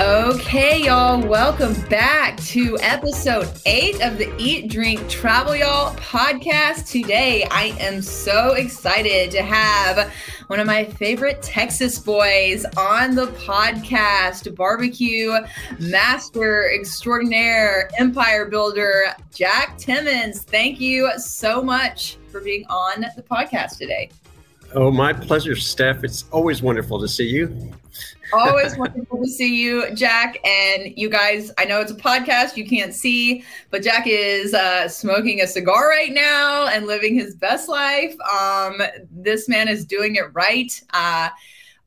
Okay, y'all, welcome back to episode eight of the Eat, Drink, Travel, Y'all podcast. Today, I am so excited to have one of my favorite Texas boys on the podcast, barbecue master extraordinaire, empire builder, Jack Timmons. Thank you so much for being on the podcast today. Oh, my pleasure, Steph. It's always wonderful to see you. Always wonderful to see you, Jack. And you guys, I know it's a podcast, you can't see, but Jack is uh, smoking a cigar right now and living his best life. Um, this man is doing it right. Uh,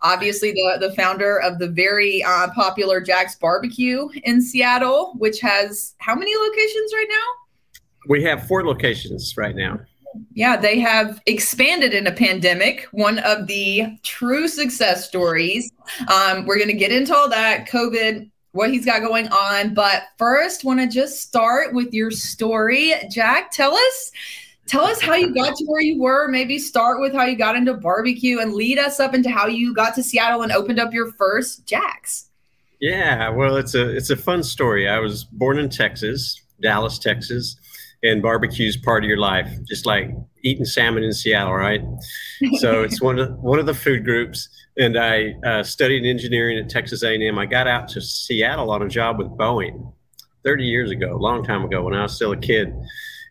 obviously, the, the founder of the very uh, popular Jack's Barbecue in Seattle, which has how many locations right now? We have four locations right now yeah, they have expanded in a pandemic. One of the true success stories. Um, we're going to get into all that COVID, what he's got going on. But first, want to just start with your story. Jack, tell us. Tell us how you got to where you were. Maybe start with how you got into barbecue and lead us up into how you got to Seattle and opened up your first Jack's. Yeah, well, it's a it's a fun story. I was born in Texas, Dallas, Texas and barbecue's part of your life, just like eating salmon in Seattle, right? so it's one of one of the food groups. And I uh, studied engineering at Texas A&M. I got out to Seattle on a job with Boeing 30 years ago, a long time ago when I was still a kid,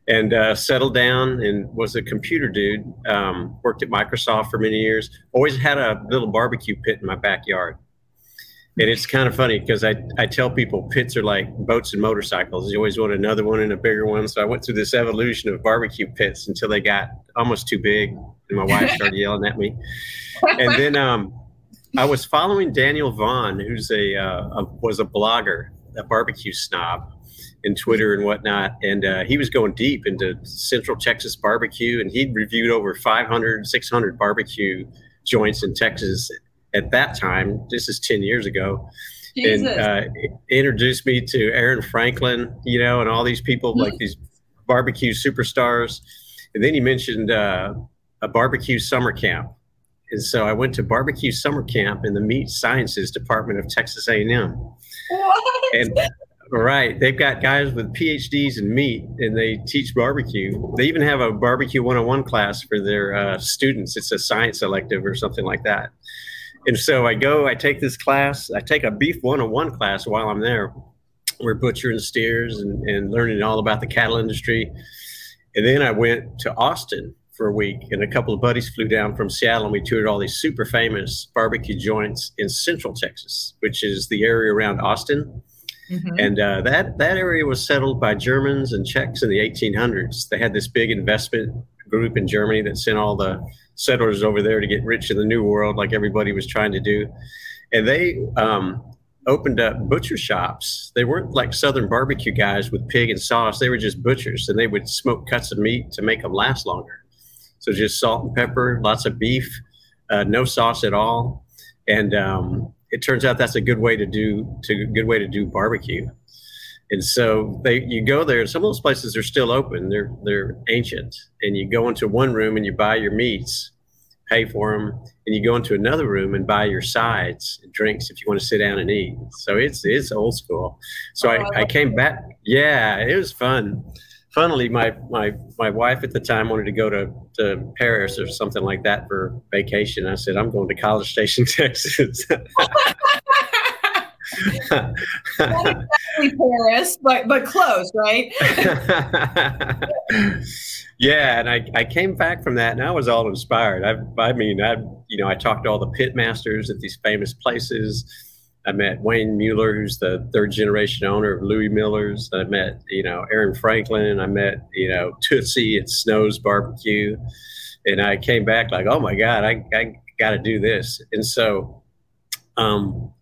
and uh, settled down and was a computer dude. Um, worked at Microsoft for many years. Always had a little barbecue pit in my backyard. And it's kind of funny because I, I tell people pits are like boats and motorcycles. You always want another one and a bigger one. So I went through this evolution of barbecue pits until they got almost too big. And my wife started yelling at me. And then um, I was following Daniel Vaughn, who's a, uh, a, was a blogger, a barbecue snob in Twitter and whatnot. And uh, he was going deep into Central Texas barbecue. And he'd reviewed over 500, 600 barbecue joints in Texas at that time, this is 10 years ago, Jesus. and uh, introduced me to Aaron Franklin, you know, and all these people, mm-hmm. like these barbecue superstars. And then he mentioned uh, a barbecue summer camp. And so I went to barbecue summer camp in the meat sciences department of Texas A&M. What? And right, they've got guys with PhDs in meat, and they teach barbecue. They even have a barbecue 101 class for their uh, students. It's a science elective or something like that. And so I go, I take this class, I take a beef 101 class while I'm there. We're butchering steers and, and learning all about the cattle industry. And then I went to Austin for a week, and a couple of buddies flew down from Seattle, and we toured all these super famous barbecue joints in Central Texas, which is the area around Austin. Mm-hmm. And uh, that that area was settled by Germans and Czechs in the 1800s. They had this big investment group in Germany that sent all the settlers over there to get rich in the New World, like everybody was trying to do. And they um, opened up butcher shops. They weren't like Southern barbecue guys with pig and sauce. They were just butchers, and they would smoke cuts of meat to make them last longer. So just salt and pepper, lots of beef, uh, no sauce at all, and um, it turns out that's a good way to do to good way to do barbecue. And so they you go there, some of those places are still open. They're they're ancient, and you go into one room and you buy your meats, pay for them, and you go into another room and buy your sides and drinks if you want to sit down and eat. So it's it's old school. So I, oh, I came back. Yeah, it was fun. Funnily, my my my wife at the time wanted to go to to Paris or something like that for vacation. I said I'm going to College Station, Texas. Not exactly Paris, but but close, right? yeah, and I, I came back from that, and I was all inspired. I I mean, I you know I talked to all the pit masters at these famous places. I met Wayne Mueller, who's the third generation owner of Louie Mueller's. I met you know Aaron Franklin. I met you know Tootsie at Snow's Barbecue, and I came back like, oh my god, I I got to do this. And so, um,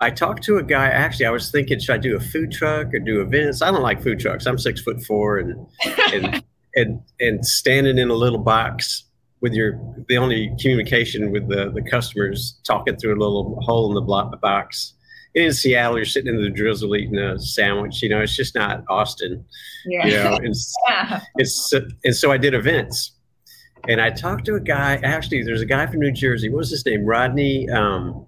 I talked to a guy. Actually, I was thinking, should I do a food truck or do events? I don't like food trucks. I'm six foot four, and and and and standing in a little box with your the only communication with the the customers talking through a little hole in the block, box. in Seattle, you're sitting in the drizzle eating a sandwich. You know, it's just not Austin. Yeah. You know, and, yeah. it's and so I did events, and I talked to a guy. Actually, there's a guy from New Jersey. What was his name? Rodney. Um,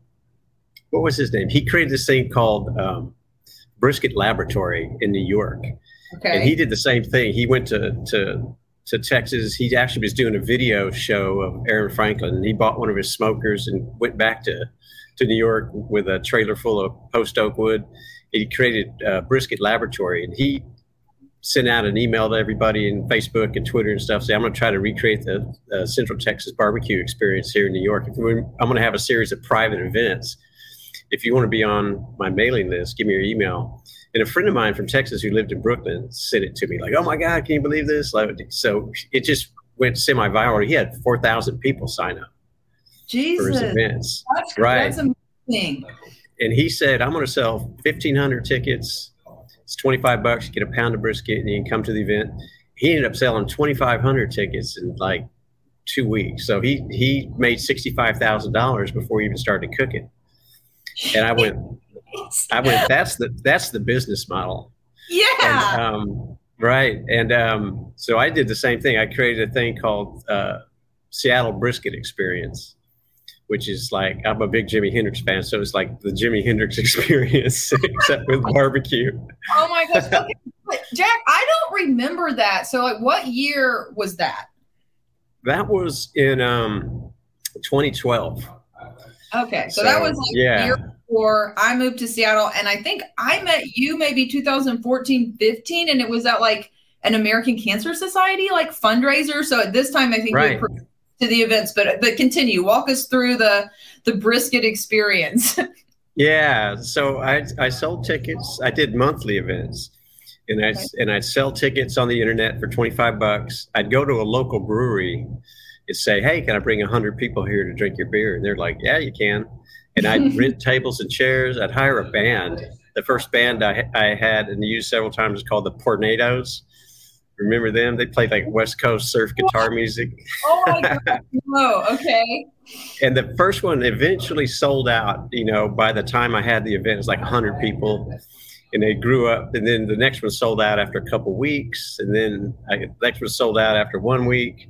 what was his name? He created this thing called um, Brisket Laboratory in New York. Okay. And he did the same thing. He went to to to Texas. He actually was doing a video show of Aaron Franklin. He bought one of his smokers and went back to to New York with a trailer full of post oak wood. He created a Brisket Laboratory, and he sent out an email to everybody in Facebook and Twitter and stuff. Say, I'm going to try to recreate the uh, Central Texas barbecue experience here in New York. I'm going to have a series of private events. If you want to be on my mailing list, give me your email. And a friend of mine from Texas who lived in Brooklyn sent it to me, like, "Oh my God, can you believe this?" So it just went semi-viral. He had four thousand people sign up Jesus. for his events. That's, right? That's amazing. And he said, "I'm going to sell fifteen hundred tickets." It's 25 bucks. You get a pound of brisket and you can come to the event. He ended up selling 2,500 tickets in like two weeks. So he, he made $65,000 before he even started cooking. And I went, I went, that's the, that's the business model. Yeah. And, um, right. And um, so I did the same thing. I created a thing called uh, Seattle Brisket Experience which is like I'm a big Jimi Hendrix fan, so it's like the Jimi Hendrix experience except with barbecue. Oh my gosh, okay. Jack, I don't remember that. So, like, what year was that? That was in um, 2012. Okay, so, so that was like yeah. year before I moved to Seattle, and I think I met you maybe 2014, 15, and it was at like an American Cancer Society like fundraiser. So at this time, I think right. to the events, but but continue. Walk us through the the brisket experience. yeah, so I I sold tickets. I did monthly events, and I okay. and I'd sell tickets on the internet for twenty five bucks. I'd go to a local brewery and say, "Hey, can I bring hundred people here to drink your beer?" And they're like, "Yeah, you can." And I'd rent tables and chairs. I'd hire a band. The first band I, I had and used several times was called the Tornadoes Remember them? They played like West Coast surf guitar music. Oh my god! Whoa. Okay. and the first one eventually sold out. You know, by the time I had the event, it was like 100 people, and they grew up. And then the next one sold out after a couple weeks, and then I, the next one sold out after one week.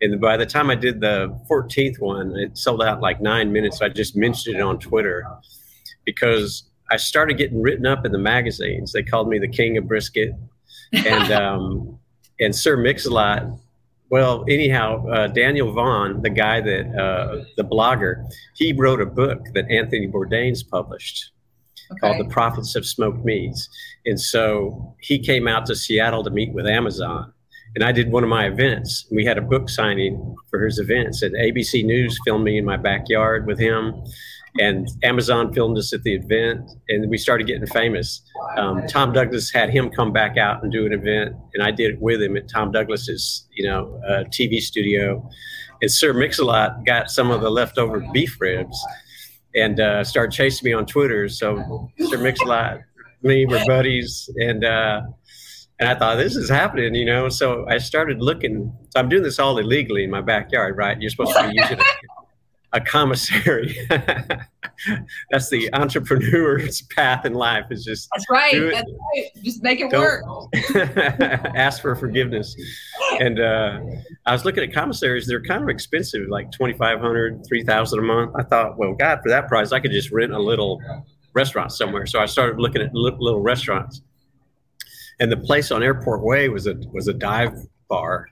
And by the time I did the 14th one, it sold out like nine minutes. I just mentioned it on Twitter because I started getting written up in the magazines. They called me the king of brisket. And um, and Sir Mix-a-Lot. Well, anyhow, uh, Daniel Vaughn, the guy that uh, the blogger, he wrote a book that Anthony Bourdain's published okay. called "The Prophets of Smoked Meats," and so he came out to Seattle to meet with Amazon. And I did one of my events. We had a book signing for his events, and ABC News filmed me in my backyard with him and Amazon filmed us at the event, and we started getting famous. Um, Tom Douglas had him come back out and do an event, and I did it with him at Tom Douglas's, you know, uh, TV studio. And Sir Mix-a-Lot got some of the leftover beef ribs and uh, started chasing me on Twitter. So Sir Mix-a-Lot, me were buddies, and uh, and I thought this is happening, you know. So I started looking. So I'm doing this all illegally in my backyard, right? You're supposed to be using it a commissary. That's the entrepreneur's path in life. Is just that's right. That's right. Just make it work. ask for forgiveness. And uh, I was looking at commissaries. They're kind of expensive, like 2,500, 3,000 a month. I thought, well, God, for that price, I could just rent a little restaurant somewhere. So I started looking at little restaurants. And the place on Airport Way was a was a dive bar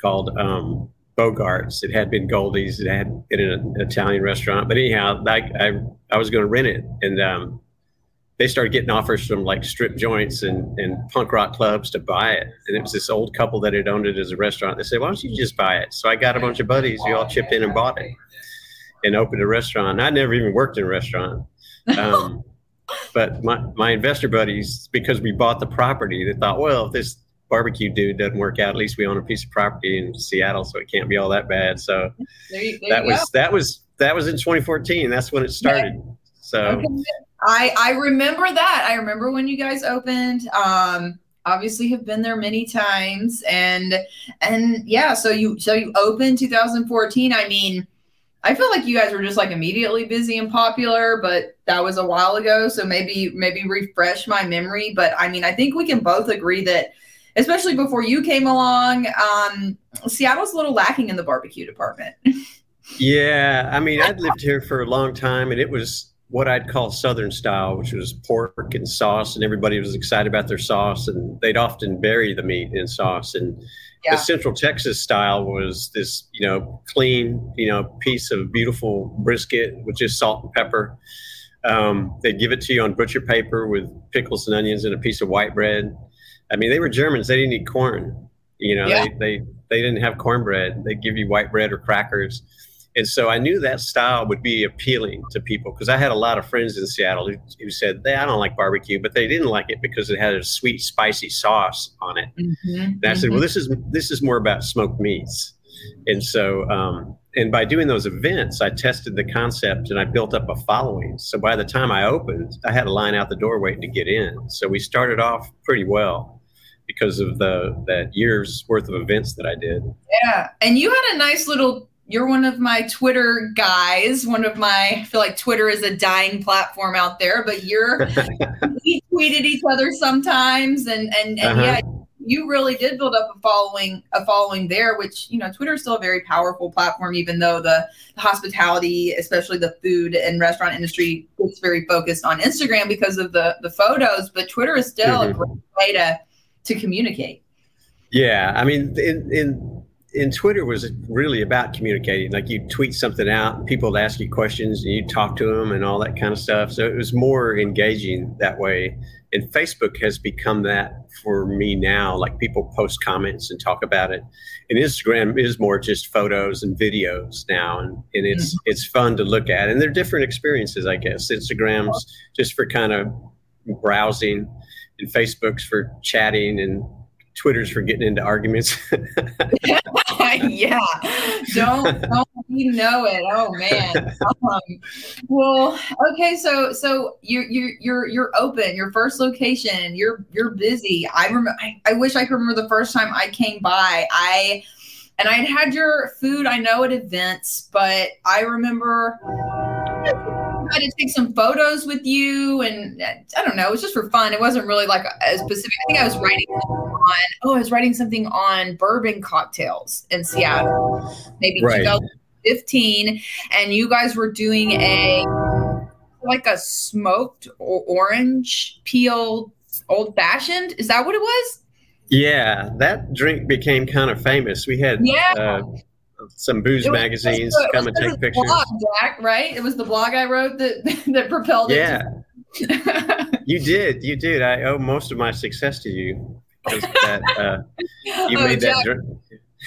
called um, Bogarts. It had been Goldie's. It had been an Italian restaurant. But anyhow, I I, I was going to rent it, and um, they started getting offers from like strip joints and, and punk rock clubs to buy it. And it was this old couple that had owned it as a restaurant. They said, "Why don't you just buy it?" So I got a bunch of buddies. We all chipped in and bought it, and opened a restaurant. I never even worked in a restaurant. Um, but my, my investor buddies, because we bought the property, they thought, well, if this barbecue dude doesn't work out, at least we own a piece of property in Seattle, so it can't be all that bad. So there you, there that was go. that was that was in 2014. That's when it started. So okay. I I remember that. I remember when you guys opened. Um, obviously have been there many times and and yeah so you so you opened 2014 i mean i feel like you guys were just like immediately busy and popular but that was a while ago so maybe maybe refresh my memory but i mean i think we can both agree that especially before you came along. Um, Seattle's a little lacking in the barbecue department. yeah, I mean, I'd lived here for a long time, and it was what I'd call Southern style, which was pork and sauce, and everybody was excited about their sauce, and they'd often bury the meat in sauce. And yeah. the Central Texas style was this, you know, clean, you know, piece of beautiful brisket with just salt and pepper. Um, they'd give it to you on butcher paper with pickles and onions and a piece of white bread. I mean, they were Germans; they didn't eat corn. You know, yeah. they, they they didn't have cornbread. They'd give you white bread or crackers and so I knew that style would be appealing to people because I had a lot of friends in Seattle who, who said, they, I don't like barbecue, but they didn't like it because it had a sweet, spicy sauce on it. Mm-hmm. And I mm-hmm. said, well, this is, this is more about smoked meats. And so, um, and by doing those events, I tested the concept and I built up a following. So by the time I opened, I had a line out the door waiting to get in. So we started off pretty well because of the that year's worth of events that I did. Yeah, and you had a nice little you're one of my Twitter guys. One of my, I feel like Twitter is a dying platform out there, but you're, we tweeted each other sometimes, and and and uh-huh. yeah, you really did build up a following, a following there. Which you know, Twitter is still a very powerful platform, even though the, the hospitality, especially the food and restaurant industry, gets very focused on Instagram because of the the photos. But Twitter is still mm-hmm. a great way to to communicate. Yeah, I mean, in in and Twitter was really about communicating. Like you tweet something out, people would ask you questions, and you talk to them, and all that kind of stuff. So it was more engaging that way. And Facebook has become that for me now. Like people post comments and talk about it. And Instagram is more just photos and videos now, and, and it's mm-hmm. it's fun to look at. And they're different experiences, I guess. Instagram's just for kind of browsing, and Facebook's for chatting and Twitter's for getting into arguments. yeah, don't don't you know it? Oh man. Um, well, okay, so so you're you're you're you're open. Your first location. You're you're busy. I remember. I, I wish I could remember the first time I came by. I and I'd had your food. I know at events, but I remember I to take some photos with you, and I don't know, it was just for fun. It wasn't really like a, specific. I think I was writing on. Oh, I was writing something on bourbon cocktails in Seattle, maybe right. 2015, and you guys were doing a like a smoked orange peel old fashioned. Is that what it was? Yeah, that drink became kind of famous. We had yeah. Uh, some booze magazines the, come and take pictures. Blog, Jack, right? It was the blog I wrote that that propelled yeah. it. Yeah, you did. You did. I owe most of my success to you because that uh, you oh, made Jack, that. Dr-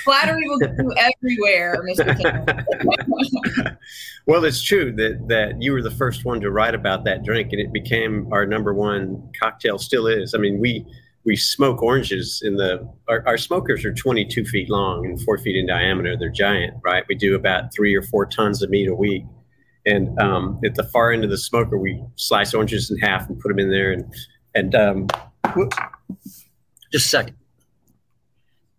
Flattery will go everywhere, Mr. well, it's true that that you were the first one to write about that drink, and it became our number one cocktail. Still is. I mean, we we smoke oranges in the our, our, smokers are 22 feet long and four feet in diameter. They're giant right? We do about three or four tons of meat a week. And um, at the far end of the smoker we slice oranges in half and put them in there and and um, whoops, just a second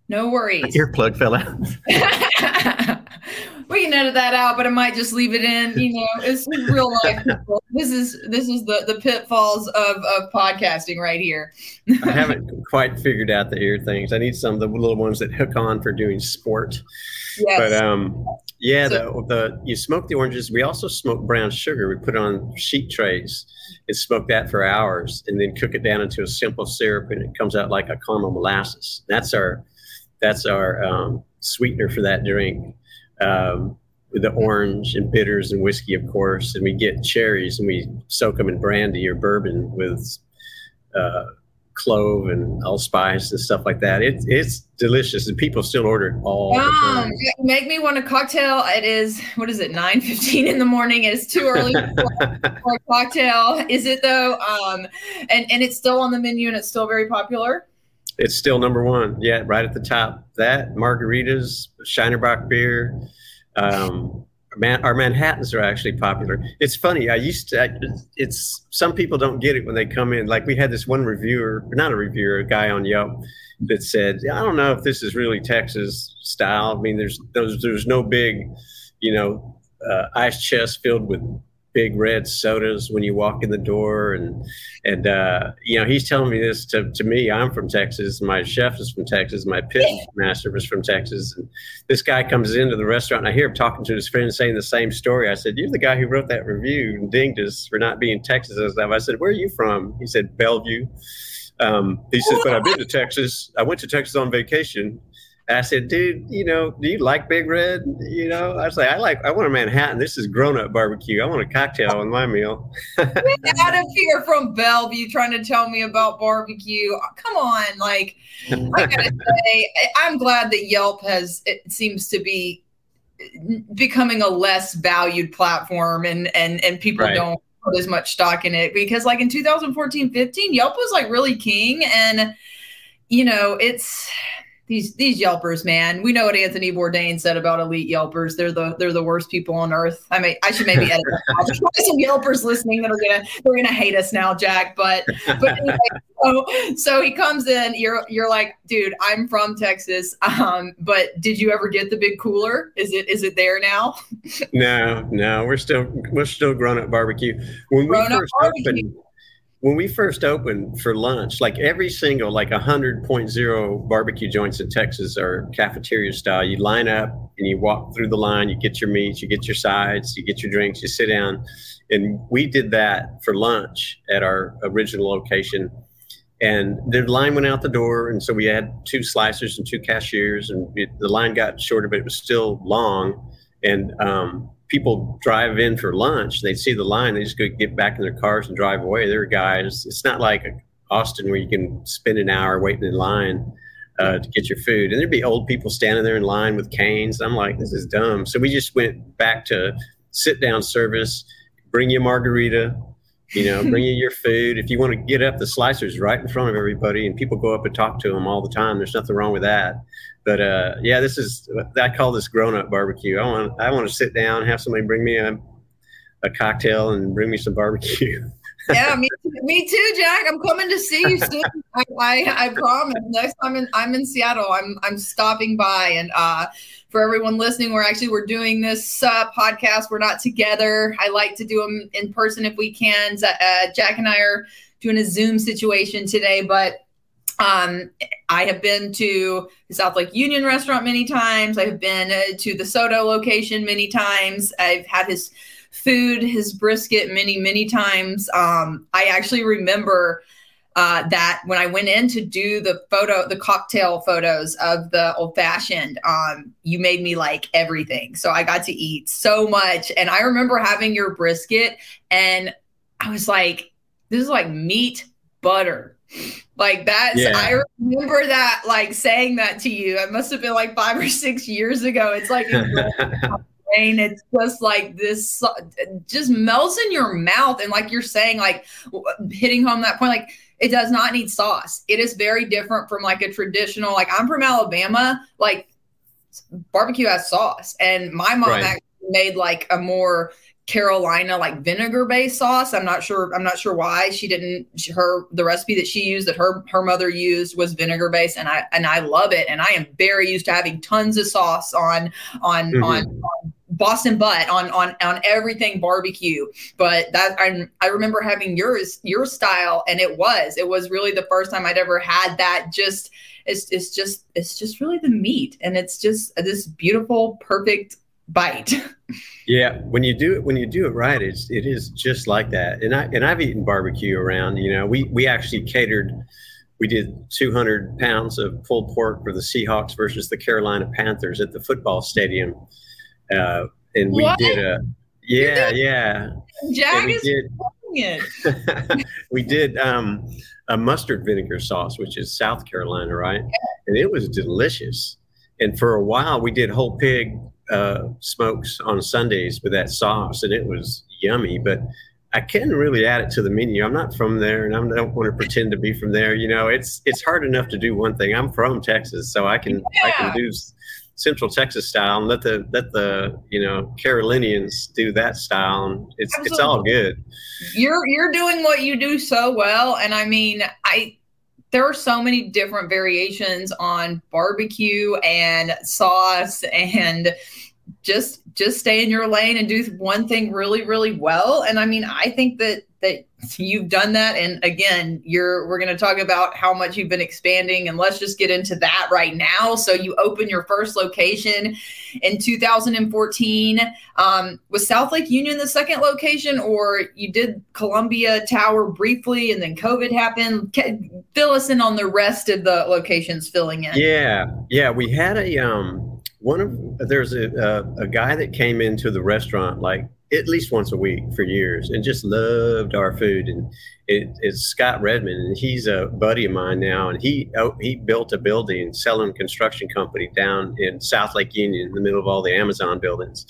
no worries earplug fell out we can edit that out, but I might just leave it in. You know, it's real life. People. This is this is the the pitfalls of of podcasting right here. I haven't quite figured out the ear things. I need some of the little ones that hook on for doing sport. Yes. But um, yeah, so, the the you smoke the oranges. We also smoke brown sugar. We put it on sheet trays and smoke that for hours, and then cook it down into a simple syrup, and it comes out like a caramel molasses. That's our that's our um, sweetener for that drink um, with the orange and bitters and whiskey, of course. And we get cherries and we soak them in brandy or bourbon with uh, clove and allspice and stuff like that. It, it's delicious, and people still order it all. Make me want a cocktail. It is what is it? Nine fifteen in the morning. It's too early for, for a cocktail. Is it though? Um, and and it's still on the menu, and it's still very popular. It's still number one. Yeah, right at the top. That margaritas, Shiner Bock beer. Um, man, our Manhattans are actually popular. It's funny. I used to. I, it's some people don't get it when they come in. Like we had this one reviewer, not a reviewer, a guy on Yelp that said, "I don't know if this is really Texas style. I mean, there's there's, there's no big, you know, uh, ice chest filled with big red sodas when you walk in the door, and and uh, you know he's telling me this to, to me. I'm from Texas. My chef is from Texas. My pit master was from Texas. And this guy comes into the restaurant, and I hear him talking to his friend saying the same story. I said, "You're the guy who wrote that review and dinged us for not being Texas and stuff." I said, "Where are you from?" He said, "Bellevue." Um, he says, "But I've been to Texas. I went to Texas on vacation." I said, dude, you know, do you like Big Red? You know, I was like, I like, I want a Manhattan. This is grown up barbecue. I want a cocktail on my meal. Get out of here from Bellevue trying to tell me about barbecue. Come on. Like, I gotta say, I'm glad that Yelp has, it seems to be becoming a less valued platform and, and, and people right. don't put as much stock in it because like in 2014, 15, Yelp was like really king. And, you know, it's, these these Yelpers, man. We know what Anthony Bourdain said about elite Yelpers. They're the they're the worst people on earth. I mean, I should maybe edit There's some Yelpers listening that are gonna they're gonna hate us now, Jack. But but anyway, so so he comes in. You're you're like, dude, I'm from Texas. Um, but did you ever get the big cooler? Is it is it there now? no, no, we're still we're still grown up barbecue. When grown we first opened when we first opened for lunch, like every single like a hundred point zero barbecue joints in Texas are cafeteria style. You line up and you walk through the line, you get your meats, you get your sides, you get your drinks, you sit down. And we did that for lunch at our original location. And the line went out the door, and so we had two slicers and two cashiers, and it, the line got shorter, but it was still long. And um, people drive in for lunch, they see the line, they just go get back in their cars and drive away. There are guys. It's not like Austin where you can spend an hour waiting in line uh, to get your food, and there'd be old people standing there in line with canes. I'm like, this is dumb. So we just went back to sit down service, bring you a margarita. You know, bring you your food. If you want to get up, the slicer's right in front of everybody, and people go up and talk to them all the time. There's nothing wrong with that. But uh, yeah, this is I call this grown up barbecue. I want I want to sit down, have somebody bring me a, a cocktail, and bring me some barbecue. yeah, me, me too, Jack. I'm coming to see you soon. I, I, I, promise. Next time in, I'm in Seattle, I'm I'm stopping by. And uh, for everyone listening, we're actually we're doing this uh, podcast. We're not together. I like to do them in person if we can. Uh, Jack and I are doing a Zoom situation today, but um, I have been to the South Lake Union restaurant many times. I've been uh, to the SoDo location many times. I've had his food, his brisket many, many times. Um, I actually remember uh, that when I went in to do the photo, the cocktail photos of the old fashioned, um, you made me like everything. So I got to eat so much. And I remember having your brisket, and I was like, this is like meat butter like that's yeah. I remember that like saying that to you. It must have been like five or six years ago. It's like brain. It's just like this just melts in your mouth. And like you're saying, like hitting home that point, like it does not need sauce. It is very different from like a traditional, like I'm from Alabama, like barbecue has sauce. And my mom right. actually made like a more Carolina like vinegar based sauce. I'm not sure. I'm not sure why she didn't. Her the recipe that she used that her her mother used was vinegar based, and I and I love it. And I am very used to having tons of sauce on on mm-hmm. on, on Boston butt on on on everything barbecue. But that I I remember having yours your style, and it was it was really the first time I'd ever had that. Just it's it's just it's just really the meat, and it's just this beautiful perfect bite. Yeah, when you do it, when you do it right, it's it is just like that. And I and I've eaten barbecue around. You know, we we actually catered. We did 200 pounds of pulled pork for the Seahawks versus the Carolina Panthers at the football stadium, uh, and we what? did a yeah yeah. Jack is did, it. we did um, a mustard vinegar sauce, which is South Carolina, right? And it was delicious. And for a while, we did whole pig uh, smokes on Sundays with that sauce, and it was yummy. But I can not really add it to the menu. I'm not from there, and I don't want to pretend to be from there. You know, it's it's hard enough to do one thing. I'm from Texas, so I can yeah. I can do Central Texas style and let the let the you know Carolinians do that style. And it's Absolutely. it's all good. You're you're doing what you do so well, and I mean I there are so many different variations on barbecue and sauce and just just stay in your lane and do one thing really really well and i mean i think that that you've done that and again you're we're going to talk about how much you've been expanding and let's just get into that right now. So you open your first location in 2014 um, was south lake union the second location or you did columbia tower briefly and then covid happened? Fill us in on the rest of the locations filling in. Yeah yeah we had a um one of there's a, a, a guy that came into the restaurant like at least once a week for years and just loved our food. And it, it's Scott Redmond and he's a buddy of mine now. And he oh, he built a building selling construction company down in South Lake Union in the middle of all the Amazon buildings.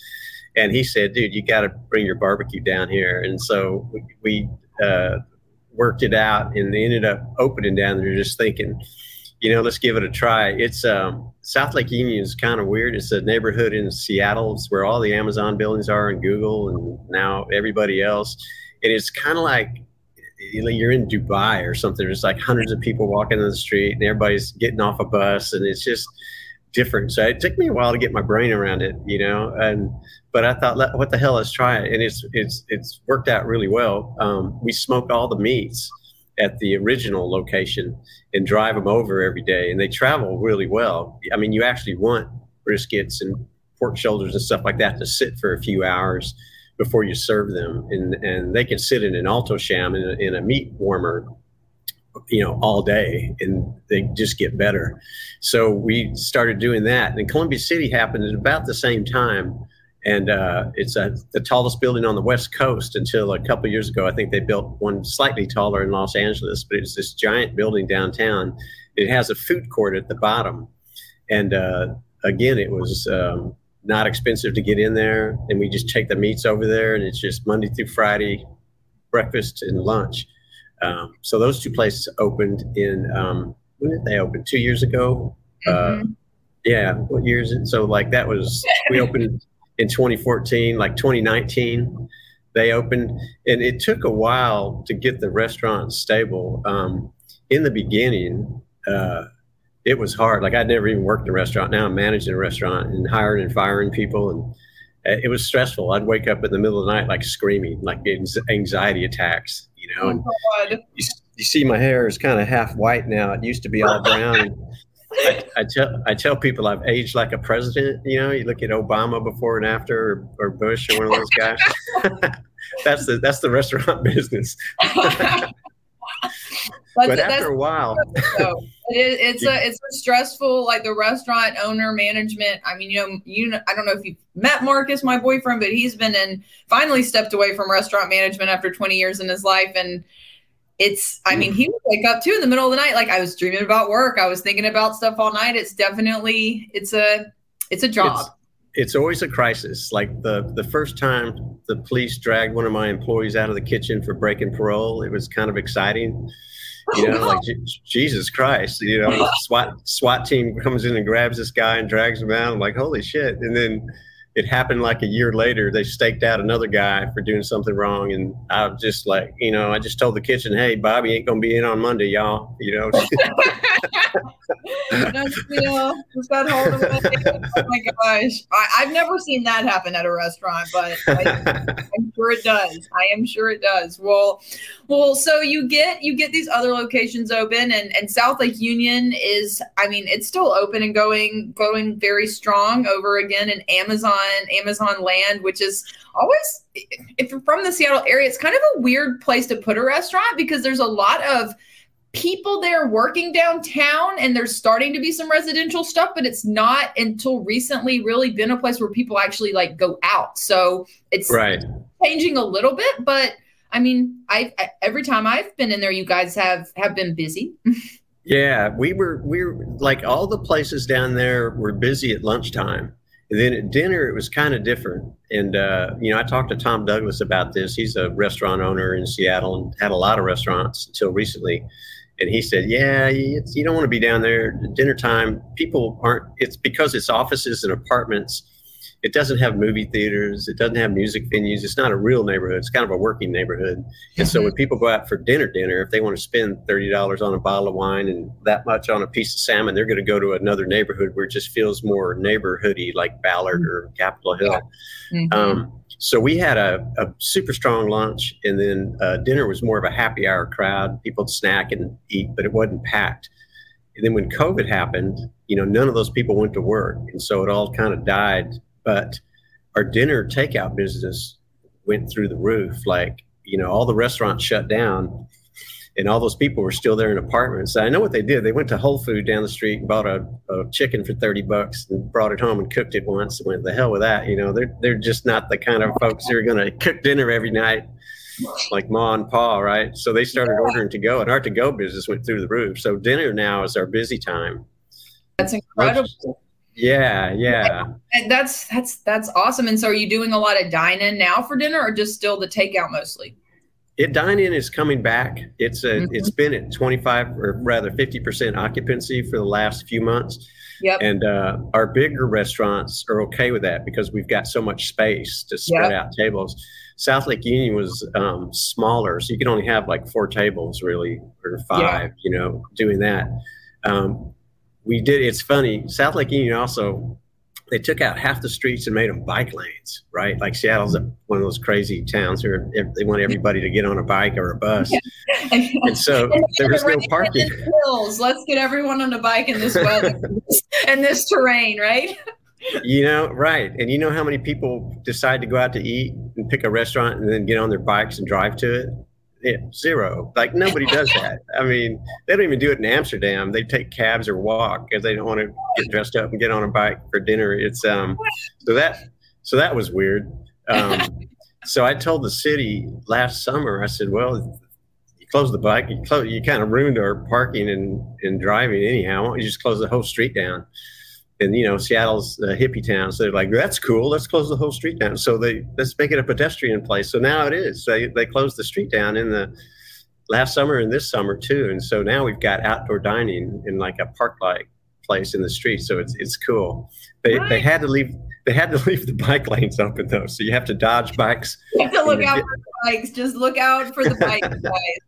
And he said dude you got to bring your barbecue down here. And so we, uh, worked it out and they ended up opening down there just thinking you know, let's give it a try. It's um, South Lake Union is kind of weird. It's a neighborhood in Seattle. It's where all the Amazon buildings are and Google and now everybody else. And it's kind of like you're in Dubai or something. There's like hundreds of people walking in the street and everybody's getting off a bus and it's just different. So it took me a while to get my brain around it, you know. And but I thought, what the hell, let's try it. And it's it's it's worked out really well. Um, we smoke all the meats at the original location and drive them over every day. And they travel really well. I mean, you actually want briskets and pork shoulders and stuff like that to sit for a few hours before you serve them. And, and they can sit in an Alto-Shaam in a, in a meat warmer, you know, all day and they just get better. So we started doing that. And Columbia City happened at about the same time and uh, it's a, the tallest building on the west coast until a couple years ago. I think they built one slightly taller in los angeles but it's this giant building downtown. It has a food court at the bottom. And uh, again it was um, not expensive to get in there. And we just take the meats over there and it's just monday through friday breakfast and lunch. Um, so those two places opened in um, when did they open? Two years ago? Uh, mm-hmm. uh, yeah what years so like that was we opened in 2014, like 2019, they opened, and it took a while to get the restaurant stable. Um, in the beginning, uh, it was hard. Like I'd never even worked in a restaurant. Now I'm managing a restaurant and hiring and firing people, and uh, it was stressful. I'd wake up in the middle of the night like screaming, like anxiety attacks. You know, and oh, you, you see my hair is kind of half white now. It used to be all brown. I, I, tell I tell people I've aged like a president. You know, you look at Obama before and after, or, or Bush, or one of those guys. that's the that's the restaurant business. but after a while, it, it's a it's a stressful like the restaurant owner management. I mean, you know, you know, I don't know if you've met Marcus, my boyfriend, but he's been in finally stepped away from restaurant management after 20 years in his life, and it's i mean mm-hmm. he would wake up too in the middle of the night. Like i was dreaming about work. I was thinking about stuff all night. It's definitely it's a it's a job. It's, it's always a crisis. Like the the first time the police dragged one of my employees out of the kitchen for breaking parole it was kind of exciting. You know, like Jesus Christ, you know, SWAT SWAT team comes in and grabs this guy and drags him out. I'm like, holy shit! And then it happened like a year later. They staked out another guy for doing something wrong, and I was just like, you know, I just told the kitchen, "Hey, Bobby ain't gonna be in on Monday, y'all." You know. Got hold. Oh my gosh, I, have never seen that happen at a restaurant, but I, I'm sure it does. I am sure it does. Well, well, so you get you get these other locations open, and and South Lake Union is, I mean, it's still open and going going very strong over again in Amazon Amazon land, which is always if you're from the Seattle area, it's kind of a weird place to put a restaurant because there's a lot of people there working downtown and there's starting to be some residential stuff but it's not until recently really been a place where people actually like go out. So it's right. changing a little bit but i mean I, I every time i've been in there you guys have have been busy. Yeah we were we were like all the places down there were busy at lunchtime and then at dinner, it was kind of different. And, uh, you know, I talked to Tom Douglas about this. He's a restaurant owner in Seattle and had a lot of restaurants until recently. And he said, yeah, you don't want to be down there At dinner time. People aren't, it's because it's offices and apartments. It doesn't have movie theaters. It doesn't have music venues. It's not a real neighborhood. It's kind of a working neighborhood. And so when people go out for dinner, dinner, if they want to spend thirty dollars on a bottle of wine and that much on a piece of salmon, they're going to go to another neighborhood where it just feels more neighborhoody, like Ballard or Capitol Hill. Mm-hmm. Um, so we had a, a, super strong lunch, and then uh, dinner was more of a happy hour crowd. People snack and eat, but it wasn't packed. And then when COVID happened, you know, none of those people went to work, and so it all kind of died but our dinner takeout business went through the roof. Like, you know, all the restaurants shut down and all those people were still there in apartments. I know what they did. They went to Whole Food down the street and bought a, a, chicken for 30 bucks and brought it home and cooked it once and went, the hell with that. You know, they're, they're just not the kind of folks who are going to cook dinner every night like ma and pa, right? So they started ordering to go and our to go business went through the roof. So dinner now is our busy time. That's incredible. Yeah, yeah. And that's that's that's awesome. And so, are you doing a lot of dine in now for dinner, or just still the takeout mostly? It dine in is coming back. It's a mm-hmm. it's been at twenty five or rather fifty percent occupancy for the last few months. Yep. And uh, our bigger restaurants are okay with that because we've got so much space to spread yep. out tables. South Lake Union was um, smaller, so you could only have like four tables really, or five. Yeah. You know, doing that. Um, we did. It's funny. South Lake Union also they took out half the streets and made them bike lanes. Right, like Seattle's one of those crazy towns where they want everybody to get on a bike or a bus, and so and there was no parking. Hills. Let's get everyone on a bike in this weather and this terrain, right? you know, right. And you know how many people decide to go out to eat and pick a restaurant and then get on their bikes and drive to it? Yeah, zero. Like nobody does that. I mean, they don't even do it in Amsterdam. They take cabs or walk because they don't want to get dressed up and get on a bike for dinner. It's um, so that so that was weird. Um, so I told the city last summer. I said, well, you close the bike. You close. You kind of ruined our parking and and driving anyhow. Why don't you just close the whole street down? And you know Seattle's a hippie town, so they're like, "That's cool. Let's close the whole street down." So they let's make it a pedestrian place. So now it is. They they closed the street down in the last summer and this summer too, and so now we've got outdoor dining in like a park-like place in the street. So it's it's cool. They right. they had to leave they had to leave the bike lanes open though, so you have to dodge bikes. You have to look out for the bikes. Just look out for the bikes, guys.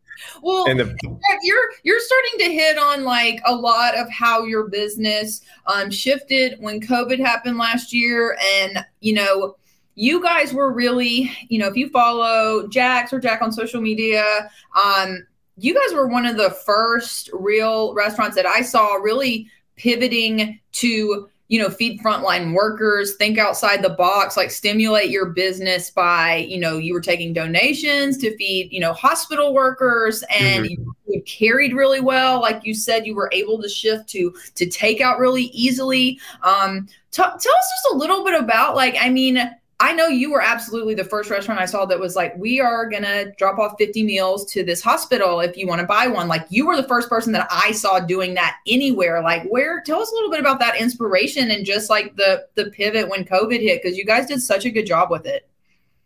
Well, the, you're you're starting to hit on like a lot of how your business um, shifted when COVID happened last year, and you know, you guys were really, you know, if you follow Jax or Jack on social media, um, you guys were one of the first real restaurants that I saw really pivoting to you know, feed frontline workers, think outside the box, like stimulate your business by, you know, you were taking donations to feed, you know, hospital workers and mm-hmm. you carried really well. Like you said, you were able to shift to to take out really easily. Um, t- tell us just a little bit about like, I mean, I know you were absolutely the first restaurant I saw that was like, we are going to drop off 50 meals to this hospital if you want to buy one. Like, you were the first person that I saw doing that anywhere. Like, where, tell us a little bit about that inspiration and just like the, the pivot when COVID hit, because you guys did such a good job with it.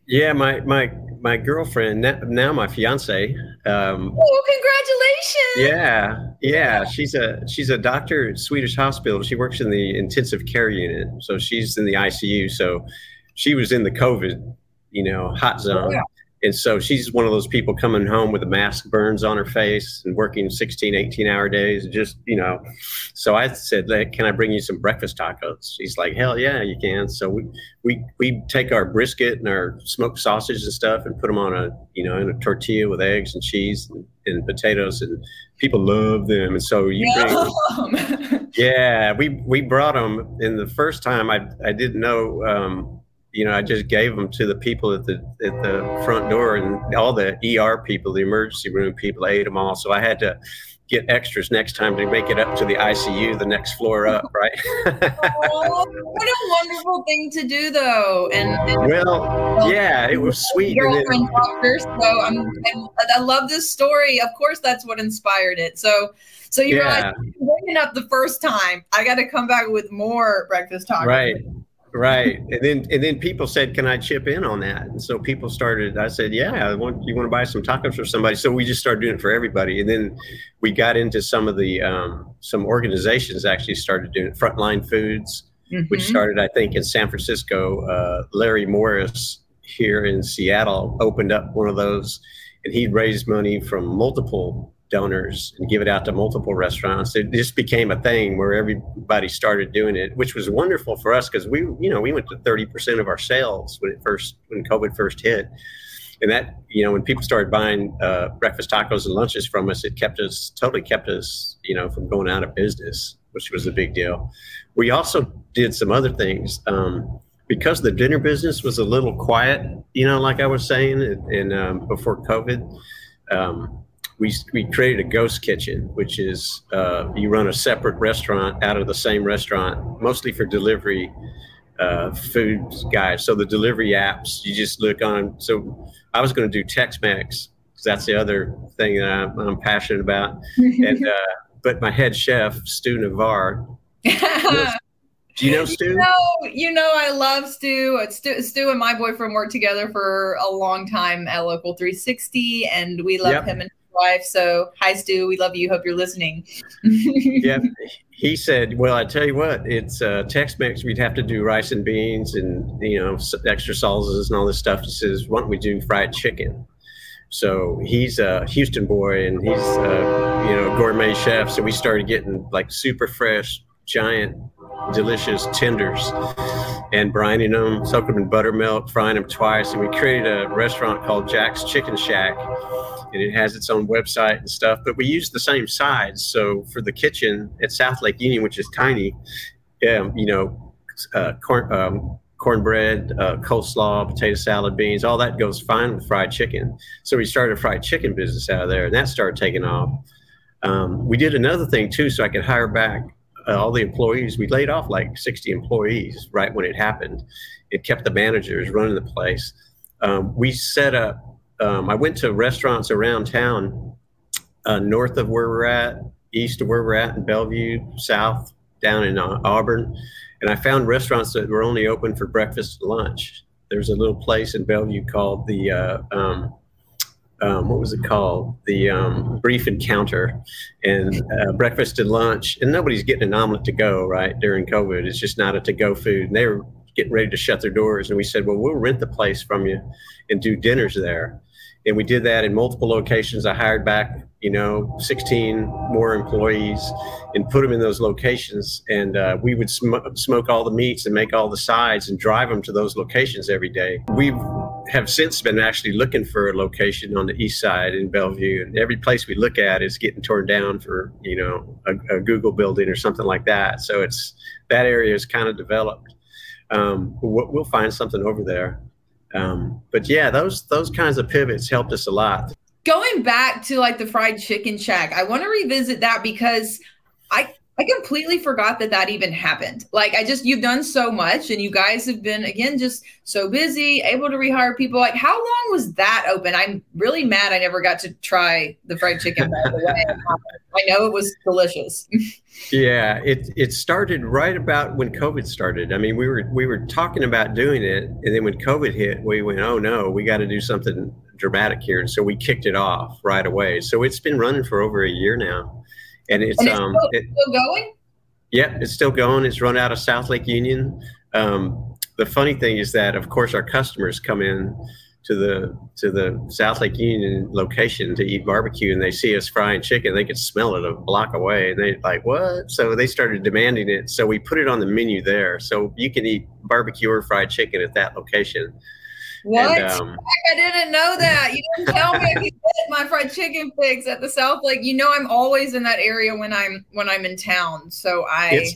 Yeah, my, my, my girlfriend, now my fiance. Um, oh, congratulations! Yeah, yeah. She's a she's a doctor at Swedish Hospital. She works in the intensive care unit, so she's in the ICU. So she was in the COVID, you know, hot zone. Yeah. And so she's one of those people coming home with a mask burns on her face and working 16, 18 hour days. Just, you know, so I said, can I bring you some breakfast tacos? She's like, hell yeah, you can. So we, we, we take our brisket and our smoked sausage and stuff and put them on a, you know, in a tortilla with eggs and cheese and, and potatoes and people love them. And so you bring, yeah, we, we brought them and the first time I, I didn't know, um, you know, I just gave them to the people at the at the front door, and all the ER people, the emergency room people, ate them all. So I had to get extras next time to make it up to the ICU, the next floor up, right? oh, what a wonderful thing to do, though. And, and well, yeah, it was sweet. Girlfriend doctor, so I'm, I'm, i love this story. Of course, that's what inspired it. So. So you're yeah. like waking up the first time. I got to come back with more breakfast tacos. Right right and then and then people said can i chip in on that and so people started i said yeah I want, you want to buy some tacos for somebody so we just started doing it for everybody and then we got into some of the um, some organizations actually started doing it frontline foods mm-hmm. which started, I think, in San Francisco. Uh, Larry Morris here in Seattle opened up one of those, and he'd raised money from multiple donors and give it out to multiple restaurants. It just became a thing where everybody started doing it, which was wonderful for us because we, you know, we went to 30% of our sales when it first, when COVID first hit. And that, you know, when people started buying uh, breakfast tacos and lunches from us, it kept us, totally kept us, you know, from going out of business, which was a big deal. We also did some other things. Um, because the dinner business was a little quiet, you know, like I was saying, and um, before COVID, um, we, we created a ghost kitchen, which is uh, you run a separate restaurant out of the same restaurant, mostly for delivery uh, food guys. So the delivery apps, you just look on. So I was going to do Tex-Mex because that's the other thing that I'm, I'm passionate about. and uh, but my head chef, Stu Navar. Do you know Stu? You know, you know I love Stu. Stu. Stu and my boyfriend worked together for a long time at Local 360, and we love yep. him and wife. So, hi, Stu. We love you. Hope you're listening. yeah. He said, Well, I tell you what, it's uh, Tex Mex. We'd have to do rice and beans and, you know, extra salsas and all this stuff. He says, Why don't we do fried chicken? So he's a Houston boy and he's, uh, you know, a gourmet chef. So we started getting like super fresh, giant, delicious tenders and brining them, soak them in buttermilk, frying them twice. And we created a restaurant called Jack's Chicken Shack and it has its own website and stuff. But we use the same sides. So for the kitchen at South Lake Union, which is tiny, um, you know, uh, corn, um, cornbread, uh, coleslaw, potato salad, beans, all that goes fine with fried chicken. So we started a fried chicken business out of there, and that started taking off. Um, we did another thing too, so I could hire back uh, all the employees. We laid off like 60 employees right when it happened. It kept the managers running the place. Um, we set up um, I went to restaurants around town, uh, north of where we're at, east of where we're at in Bellevue, south down in uh, Auburn, and I found restaurants that were only open for breakfast and lunch. There's a little place in Bellevue called the uh, um, um, what was it called? The um, brief encounter and uh, breakfast and lunch. And nobody's getting an omelet to go, right? During COVID, it's just not a to go food. And they were getting ready to shut their doors. And we said, well, we'll rent the place from you and do dinners there and we did that in multiple locations. I hired back, you know, 16 more employees and put them in those locations. And uh, we would sm- smoke all the meats and make all the sides and drive them to those locations every day. We have since been actually looking for a location on the east side in Bellevue, and every place we look at is getting torn down for, you know, a, a Google building or something like that. So it's that area is kind of developed. Um, we'll, we'll find something over there. Um, but yeah, those those kinds of pivots helped us a lot. Going back to like the fried chicken shack, I want to revisit that because I I completely forgot that that even happened. Like, I just, you've done so much and you guys have been, again, just so busy, able to rehire people. Like, how long was that open? I'm really mad I never got to try the fried chicken, by the way. I know it was delicious. yeah, it, it started right about when COVID started. I mean, we were, we were talking about doing it. And then when COVID hit, we went, oh no, we got to do something dramatic here. And so we kicked it off right away. So it's been running for over a year now and it's, and it's um still, it, still going. Yeah, it's still going. It's run out of South Lake Union. Um, the funny thing is that, of course, our customers come in to the to the South Lake Union location to eat barbecue, and they see us frying chicken. They can smell it a block away, and they like what? So they started demanding it. So we put it on the menu there, so you can eat barbecue or fried chicken at that location. What? And, um, I didn't know that. You didn't tell me get my fried chicken fix at the South Lake. You know, I'm always in that area when I'm when I'm in town. So I. It's,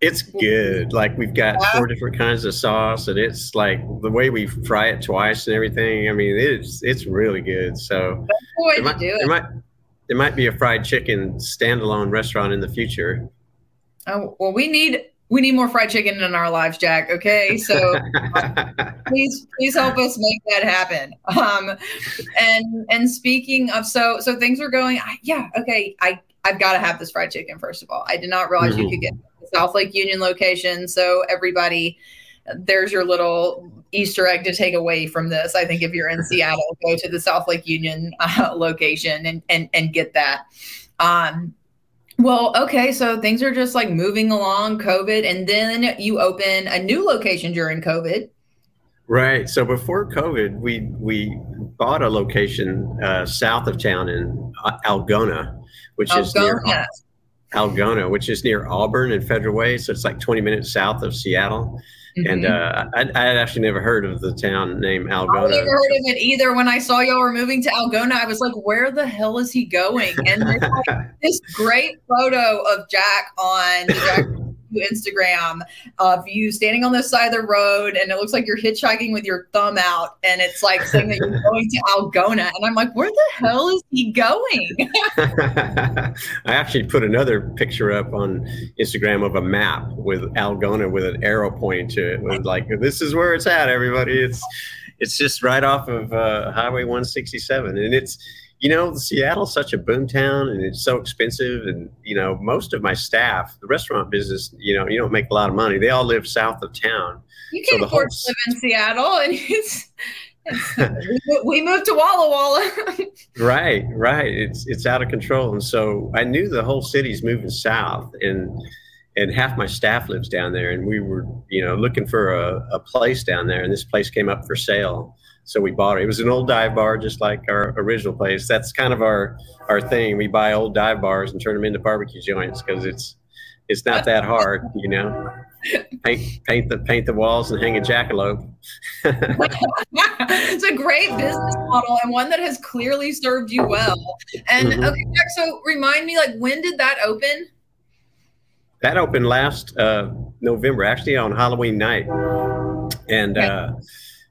it's good. Like we've got four different kinds of sauce, and it's like the way we fry it twice and everything. I mean, it's it's really good. So That's the might, do it. Might, there might be a fried chicken standalone restaurant in the future. Oh well, we need we need more fried chicken in our lives, Jack. Okay, so um, please, please help us make that happen. Um, and and speaking of, so so things are going. I, Yeah, okay. I I've got to have this fried chicken first of all. I did not realize mm-hmm. you could get South Lake Union location. So everybody, there's your little Easter egg to take away from this. I think if you're in Seattle, go to the South Lake Union uh, location and and and get that. Um, Well, okay, so things are just like moving along, COVID, and then you open a new location during COVID. Right. So before COVID, we we bought a location uh, south of town in Algona, which Algona. is near Algona, which is near Auburn and Federal Way. So it's like 20 minutes south of Seattle. Mm-hmm. And uh, I, I, had actually never heard of the town named Algona. I never heard of it either. When I saw y'all were moving to Algona, I was like, where the hell is he going? And like this great photo of Jack on Jack Instagram of you standing on the side of the road and it looks like you're hitchhiking with your thumb out and it's like saying that you're going to Algona. And I'm like, where the hell is he going? I actually put another picture up on Instagram of a map with Algona with an arrow pointing to it. With like, this is where it's at, everybody. It's it's just right off of uh, Highway 167, and it's you know, Seattle's such a boom town and it's so expensive. And, you know, most of my staff, the restaurant business, you know, you don't make a lot of money. They all live south of town. You can so afford to live in Seattle and it's, it's we moved to Walla Walla. right, right. It's it's out of control. And so I knew the whole city's moving south and and half my staff lives down there and we were, you know, looking for a, a place down there and this place came up for sale so we bought it. It was an old dive bar, just like our original place. That's kind of our our thing. We buy old dive bars and turn them into barbecue joints because it's it's not that hard, you know. Paint paint the paint the walls and hang a jackalope. it's a great business model and one that has clearly served you well. And mm-hmm. okay, Jack, so remind me, like, when did that open? That opened last uh, November, actually on Halloween night, and. Okay. Uh,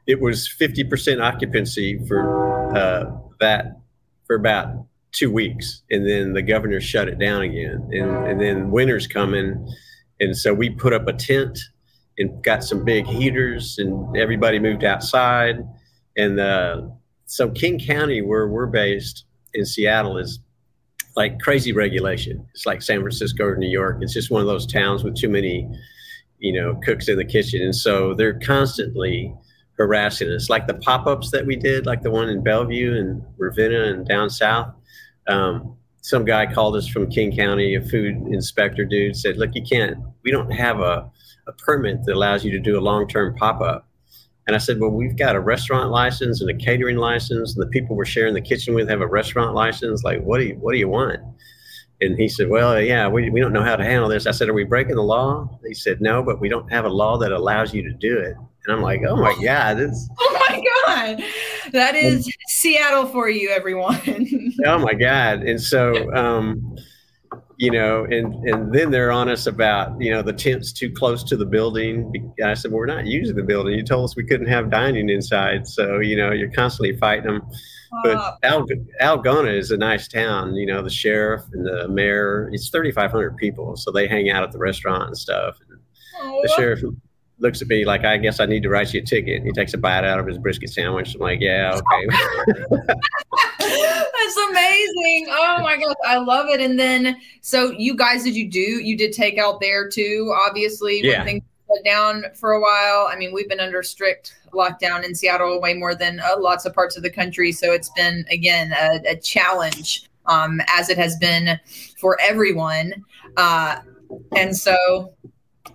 it was 50% occupancy for uh, that for about two weeks and then the governor shut it down again and, and then winter's coming and so we put up a tent and got some big heaters and everybody moved outside and uh, so king county where we're based in seattle is like crazy regulation. It's like san francisco or new york. It's just one of those towns with too many you know cooks in the kitchen and so they're constantly harassing us, like the pop ups that we did, like the one in Bellevue and Ravenna and down south. Um, some guy called us from King County, a food inspector dude, said, Look, you can't, we don't have a, a permit that allows you to do a long term pop up. And I said, Well, we've got a restaurant license and a catering license, and the people we're sharing the kitchen with have a restaurant license. Like, what do you, what do you want? And he said, Well, yeah, we, we don't know how to handle this. I said, Are we breaking the law? He said, No, but we don't have a law that allows you to do it. And I'm like, oh my God. This... Oh my God. That is Seattle for you, everyone. oh my God. And so, um, you know, and, and then they're on us about, you know, the tent's too close to the building. I said, well, we're not using the building. You told us we couldn't have dining inside. So, you know, you're constantly fighting them. But Al, Algona is a nice town. You know, the sheriff and the mayor, it's 3,500 people. So they hang out at the restaurant and stuff. And oh. The sheriff looks at me like, I guess I need to write you a ticket. He takes a bite out of his brisket sandwich. I'm like, yeah, okay. That's amazing. Oh my gosh, I love it. And then, so you guys, did you do, you did take out there too, obviously, yeah. when things shut down for a while. I mean, we've been under strict lockdown in Seattle way more than uh, lots of parts of the country. So it's been, again, a, a challenge um, as it has been for everyone. Uh, and so,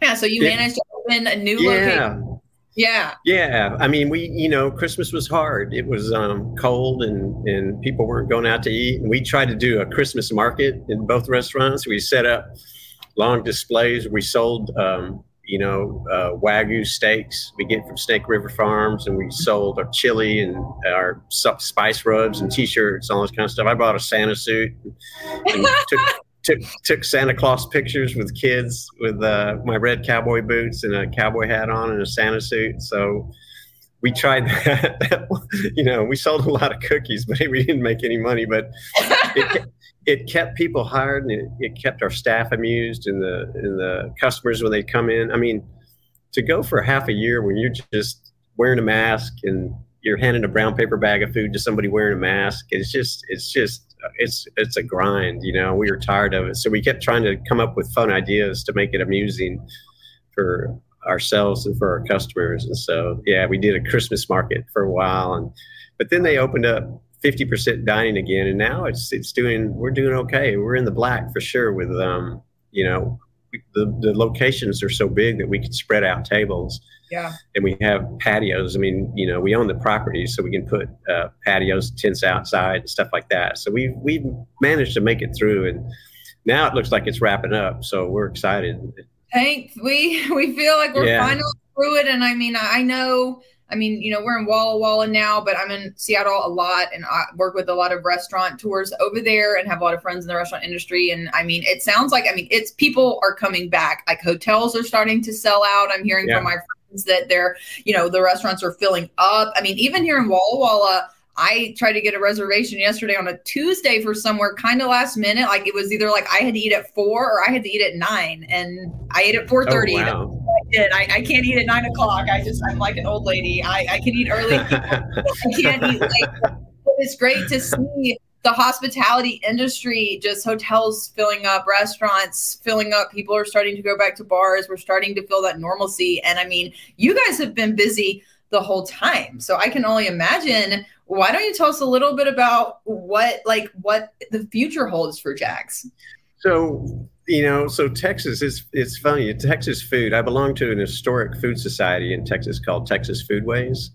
yeah, so you managed to open a new yeah. location. Yeah. Yeah. I mean, we, you know, Christmas was hard. It was um, cold and, and people weren't going out to eat. And we tried to do a Christmas market in both restaurants. We set up long displays. We sold, um, you know, uh, Wagyu steaks we get from Snake River Farms. And we sold our chili and our spice rubs and t shirts, all this kind of stuff. I bought a Santa suit and took, took took Santa Claus pictures with kids with uh, my red cowboy boots and a cowboy hat on and a Santa suit. So we tried that. you know, we sold a lot of cookies, but we didn't make any money. But it, it kept people hired and it, it, kept our staff amused and the and the customers when they come in. I mean, to go for half a year when you're just wearing a mask and you're handing a brown paper bag of food to somebody wearing a mask, it's just it's just it's it's a grind you know we were tired of it so we kept trying to come up with fun ideas to make it amusing for ourselves and for our customers and so yeah we did a christmas market for a while and but then they opened up 50% dining again. And now it's, it's doing, we're doing okay. We're in the black for sure with, um, you know, the, the locations are so big that we can spread out tables. Yeah. And we have patios. I mean, you know, we own the property, so we can put uh, patios, tents outside, and stuff like that. So we've we've managed to make it through, and now it looks like it's wrapping up. So we're excited. Hank, we we feel like we're Yeah. finally through it, and I mean, I know. I mean, you know, we're in Walla Walla now, but I'm in Seattle a lot and I work with a lot of restaurant tours over there and have a lot of friends in the restaurant industry. And I mean, it sounds like, I mean, it's people are coming back. Like hotels are starting to sell out. I'm hearing Yeah. from my friends that they're, you know, the restaurants are filling up. I mean, even here in Walla Walla, I tried to get a reservation yesterday on a Tuesday for somewhere kind of last minute. Like it was either like I had to eat at four or I had to eat at nine, and I ate at four Oh, thirty. wow. I did. I, I can't eat at nine o'clock. I just I'm like an old lady. I, I can eat early. I can't eat late. But it's great to see the hospitality industry, just hotels filling up, restaurants filling up. People are starting to go back to bars. We're starting to feel that normalcy. And I mean, you guys have been busy the whole time. So I can only imagine. Why don't you tell us a little bit about what like what the future holds for Jack's? So you know, so Texas is it's funny. Texas food. I belong to an historic food society in Texas called Texas Foodways,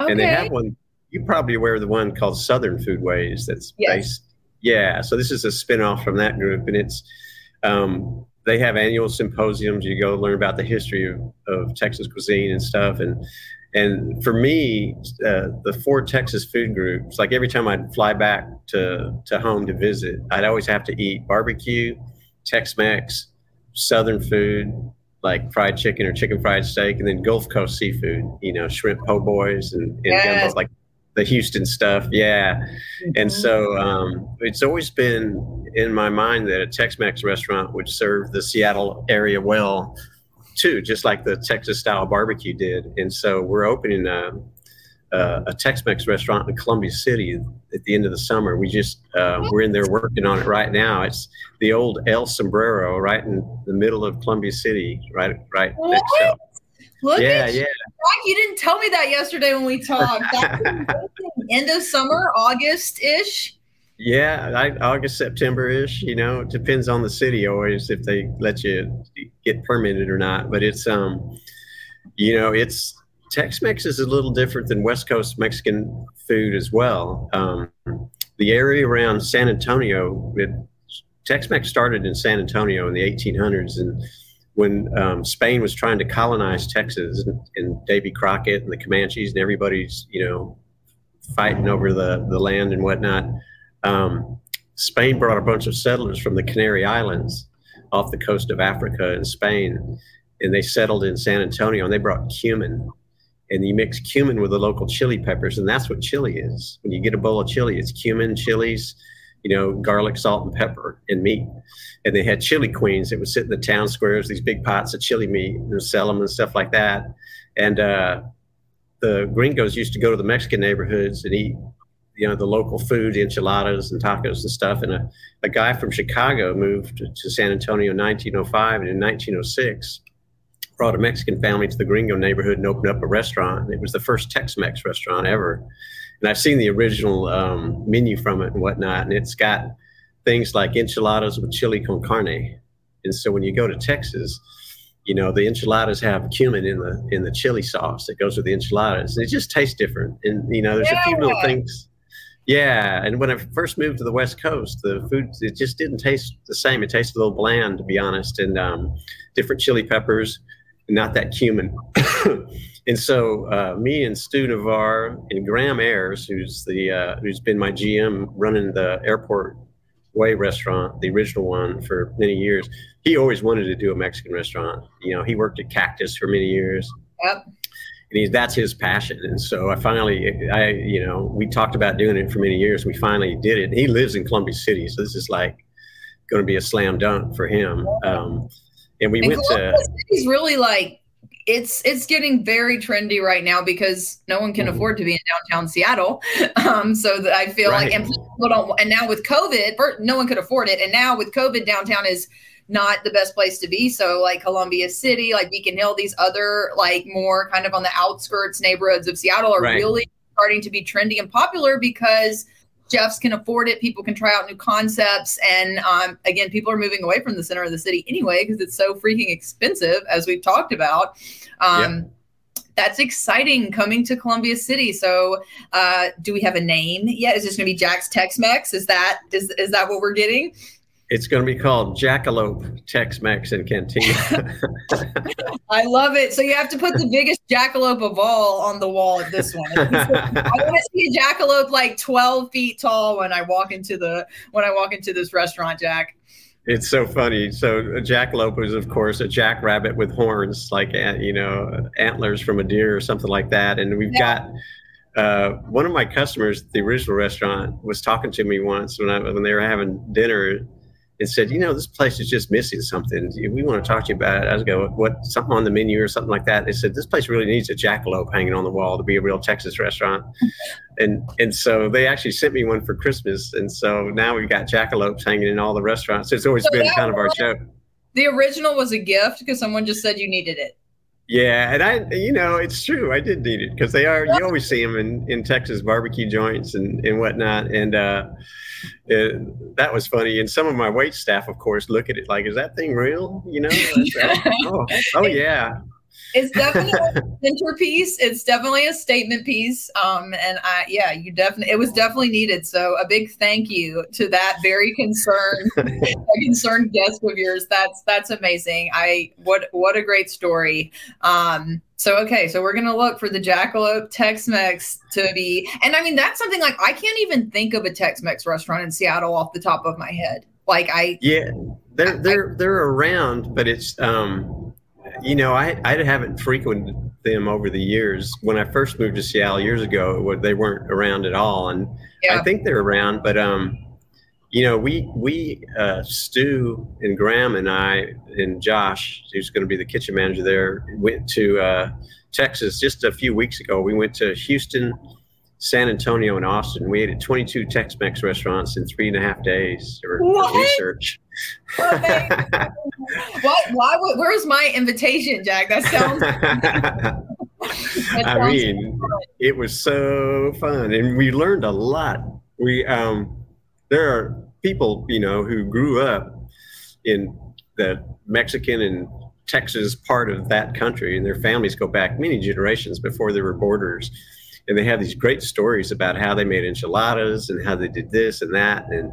and they have one. You're probably aware of the one called Southern Foodways. That's Yes. based. Yeah. So this is a spinoff from that group, and it's um, they have annual symposiums. You go learn about the history of, of Texas cuisine and stuff, and and for me, uh, the four Texas food groups, like every time I'd fly back to, to home to visit, I'd always have to eat barbecue, Tex Mex, Southern food, like fried chicken or chicken fried steak, and then Gulf Coast seafood, you know, shrimp po' boys and, and Yes. gumbo, like the Houston stuff. Yeah. And Mm-hmm. so um, it's always been in my mind that a Tex Mex restaurant would serve the Seattle area well, too, just like the Texas style barbecue did. And so we're opening a, a, a Tex Mex restaurant in Columbia City at the end of the summer. We just, uh, we're in there working on it right now. It's the old El Sombrero right in the middle of Columbia City, right, right next to. Look Yeah, at you. yeah. Jack, you didn't tell me that yesterday when we talked. That's. End of summer, August ish. Yeah, I, August, September ish. You know, it depends on the city always if they let you get permitted or not. But it's um, you know, it's Tex-Mex is a little different than West Coast Mexican food as well. Um, the area around San Antonio, it, Tex-Mex started in San Antonio in the 1800s, and when um, Spain was trying to colonize Texas, and, and Davy Crockett and the Comanches and everybody's, you know, fighting over the the land and whatnot um, Spain brought a bunch of settlers from the Canary Islands off the coast of Africa and Spain, and they settled in San Antonio. And they brought cumin, and you mix cumin with the local chili peppers, and that's what chili is. When you get a bowl of chili, it's cumin, chilies, you know, garlic, salt, and pepper, and meat. And they had chili queens that would sit in the town squares, these big pots of chili meat, and sell them and stuff like that. And uh, the gringos used to go to the Mexican neighborhoods and eat you know the local food enchiladas and tacos and stuff and a, a guy from chicago moved to, san antonio in 1905 and in 1906 brought a mexican family to the gringo neighborhood and opened up a restaurant it was the first tex-mex restaurant ever and i've seen the original um, menu from it and whatnot and it's got things like enchiladas with chili con carne. And so when you go to texas you know the enchiladas have cumin in the in the chili sauce that goes with the enchiladas and it just tastes different. And you know there's a few little things. Yeah, and when I first moved to the West Coast, the food it just didn't taste the same. It tasted a little bland, to be honest, and um, different chili peppers, not that cumin. and so, uh, me and Stu Navar and Graham Ayers, who's the uh, who's been my GM running the Airport Way restaurant, the original one, for many years. He always wanted to do a Mexican restaurant. You know, he worked at Cactus for many years Yep. and he, that's his passion. And so I finally, I, you know, we talked about doing it for many years. We finally did it. He lives in Columbia City, so this is like going to be a slam dunk for him. Um, and we And went to, Columbia City's really like it's it's getting very trendy right now because no one can Mhm. afford to be in downtown Seattle. Um, so that I feel like, and people don't. And now with COVID, no one could afford it. And now with COVID, downtown is not the best place to be. So like Columbia City, like Beacon Hill, these other like more kind of on the outskirts neighborhoods of Seattle are Right. really starting to be trendy and popular because chefs can afford it. People can try out new concepts. And um, again, people are moving away from the center of the city anyway because it's so freaking expensive, as we've talked about. Um, That's exciting coming to Columbia City. So, uh, do we have a name yet? Is this going to be Jack's Tex Mex? Is that is is that what we're getting? It's going to be called Jackalope Tex Mex and Cantina. I love it. So you have to put the biggest jackalope of all on the wall at this one. I want to see a jackalope like 12 feet tall when I walk into the when I walk into this restaurant, Jack. It's so funny. So a jackalope is, of course, a jackrabbit with horns, like you know, antlers from a deer or something like that. And we've yeah. got uh, one of my customers at the original restaurant was talking to me once when I when they were having dinner and said, you know, this place is just missing something. We want to talk to you about it. I was go, what something on the menu or something like that. They said this place really needs a jackalope hanging on the wall to be a real Texas restaurant. and and so they actually sent me one for Christmas. And so now we've got jackalopes hanging in all the restaurants. It's always so been kind of our joke. The original was a gift because someone just said you needed it. Yeah, and I, you know, it's true. I did need it because they are. You always see them in, in Texas barbecue joints and and whatnot. And uh, it, that was funny. And some of my wait staff, of course, look at it like, "Is that thing real?" You know? oh, oh yeah it's definitely a centerpiece. It's definitely a statement piece. Um, and I, yeah, you definitely, it was definitely needed. So a big thank you to that very concerned, concerned guest of yours. That's, that's amazing. I, what, what a great story. Um, so okay, so we're gonna look for the Jackalope Tex-Mex to be, and I mean that's something like I can't even think of a Tex-Mex restaurant in Seattle off the top of my head. Like I, yeah, they're they're they're around, but it's um you know, I I haven't frequented them over the years. When I first moved to Seattle years ago, they weren't around at all, and yeah. I think they're around. But um, you know, we we uh, Stu and Graham and I and Josh, who's going to be the kitchen manager there, went to uh, Texas just a few weeks ago. We went to Houston, San Antonio, and Austin. We ate at 22 Tex-Mex restaurants in three and a half days or research. What? Why? Where's my invitation, Jack? That sounds. that I mean, fun. it was so fun, and we learned a lot. We um, there are people you know who grew up in the Mexican and Texas part of that country, and their families go back many generations before there were borders and they have these great stories about how they made enchiladas and how they did this and that. And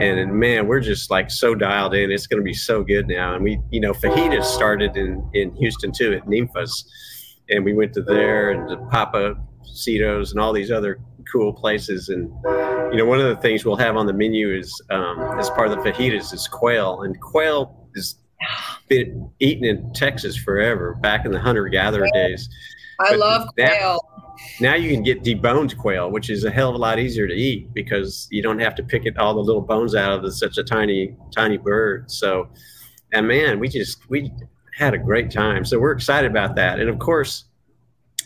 and, and man we're just like so dialed in. It's going to be so good now. And we you know fajitas started in in houston too at Ninfa's and we went to there and the papa Citos and all these other cool places. And you know one of the things we'll have on the menu is um, as part of the fajitas is quail. And quail has been eaten in texas forever back in the hunter-gatherer days. I but love quail now you can get deboned quail, which is a hell of a lot easier to eat because you don't have to pick it all the little bones out of such a tiny, tiny bird. So, and man, we just we had a great time. So we're excited about that. And of course,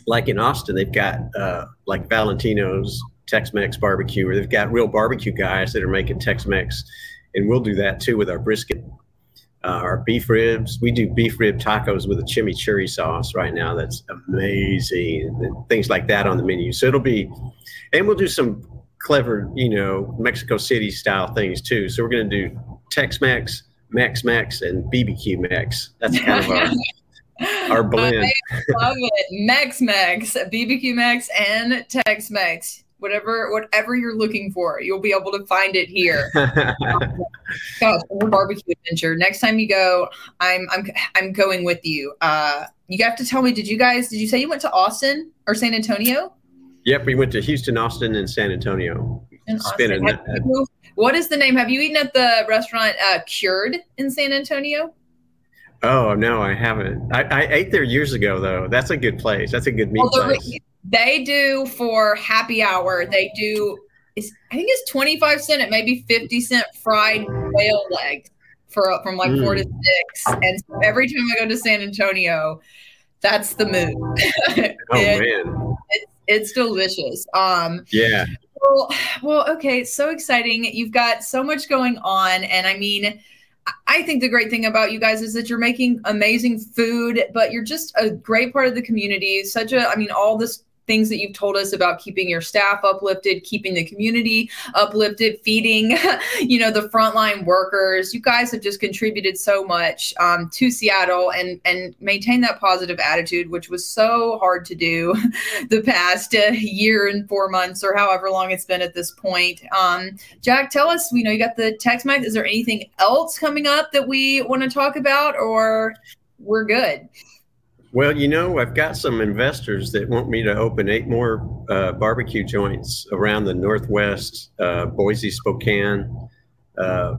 like in Austin, they've got uh, like Valentina's Tex-Mex barbecue, or they've got real barbecue guys that are making Tex-Mex, and we'll do that too with our brisket uh, our beef ribs. We do beef rib tacos with a chimichurri sauce right now. That's amazing. And things like that on the menu. So it'll be, and we'll do some clever, you know, Mexico City style things too. So we're going to do Tex Mex, Mex Mex, and BBQ Mex. That's kind of our. our blend. I love it. Mex Mex, BBQ Mex, and Tex Mex whatever whatever you're looking for you'll be able to find it here gosh barbecue adventure next time you go i'm i'm i'm going with you uh you have to tell me did you guys did you say you went to austin or san antonio yep we went to houston austin and san antonio Spinning. You, what is the name have you eaten at the restaurant uh cured in san antonio Oh no, I haven't. I, I, ate there years ago though. That's a good place. That's a good meat well, place. They do for happy hour. They do. Is I think it's twenty five cent. It may be fifty cent fried whale legs for from like mm. four to mm. six. And so every time I go to San Antonio, that's the move. oh it, man, it's, it's delicious. Um, yeah. Well, well, okay. So exciting! You've got so much going on, and I mean I think the great thing about you guys is that you're making amazing food, but you're just a great part of the community. Such a, I mean, all this things that you've told us about keeping your staff uplifted, keeping the community uplifted, feeding, you know, the frontline workers. You guys have just contributed so much um, to Seattle and and maintain that positive attitude, which was so hard to do the past uh, year and four months or however long it's been at this point. Um, Jack, tell us, you know, you got the Tex Mex. Is there anything else coming up that we want to talk about, or we're good? Well, you know, I've got some investors that want me to open eight more uh, barbecue joints around the Northwest, uh, Boise, Spokane, uh,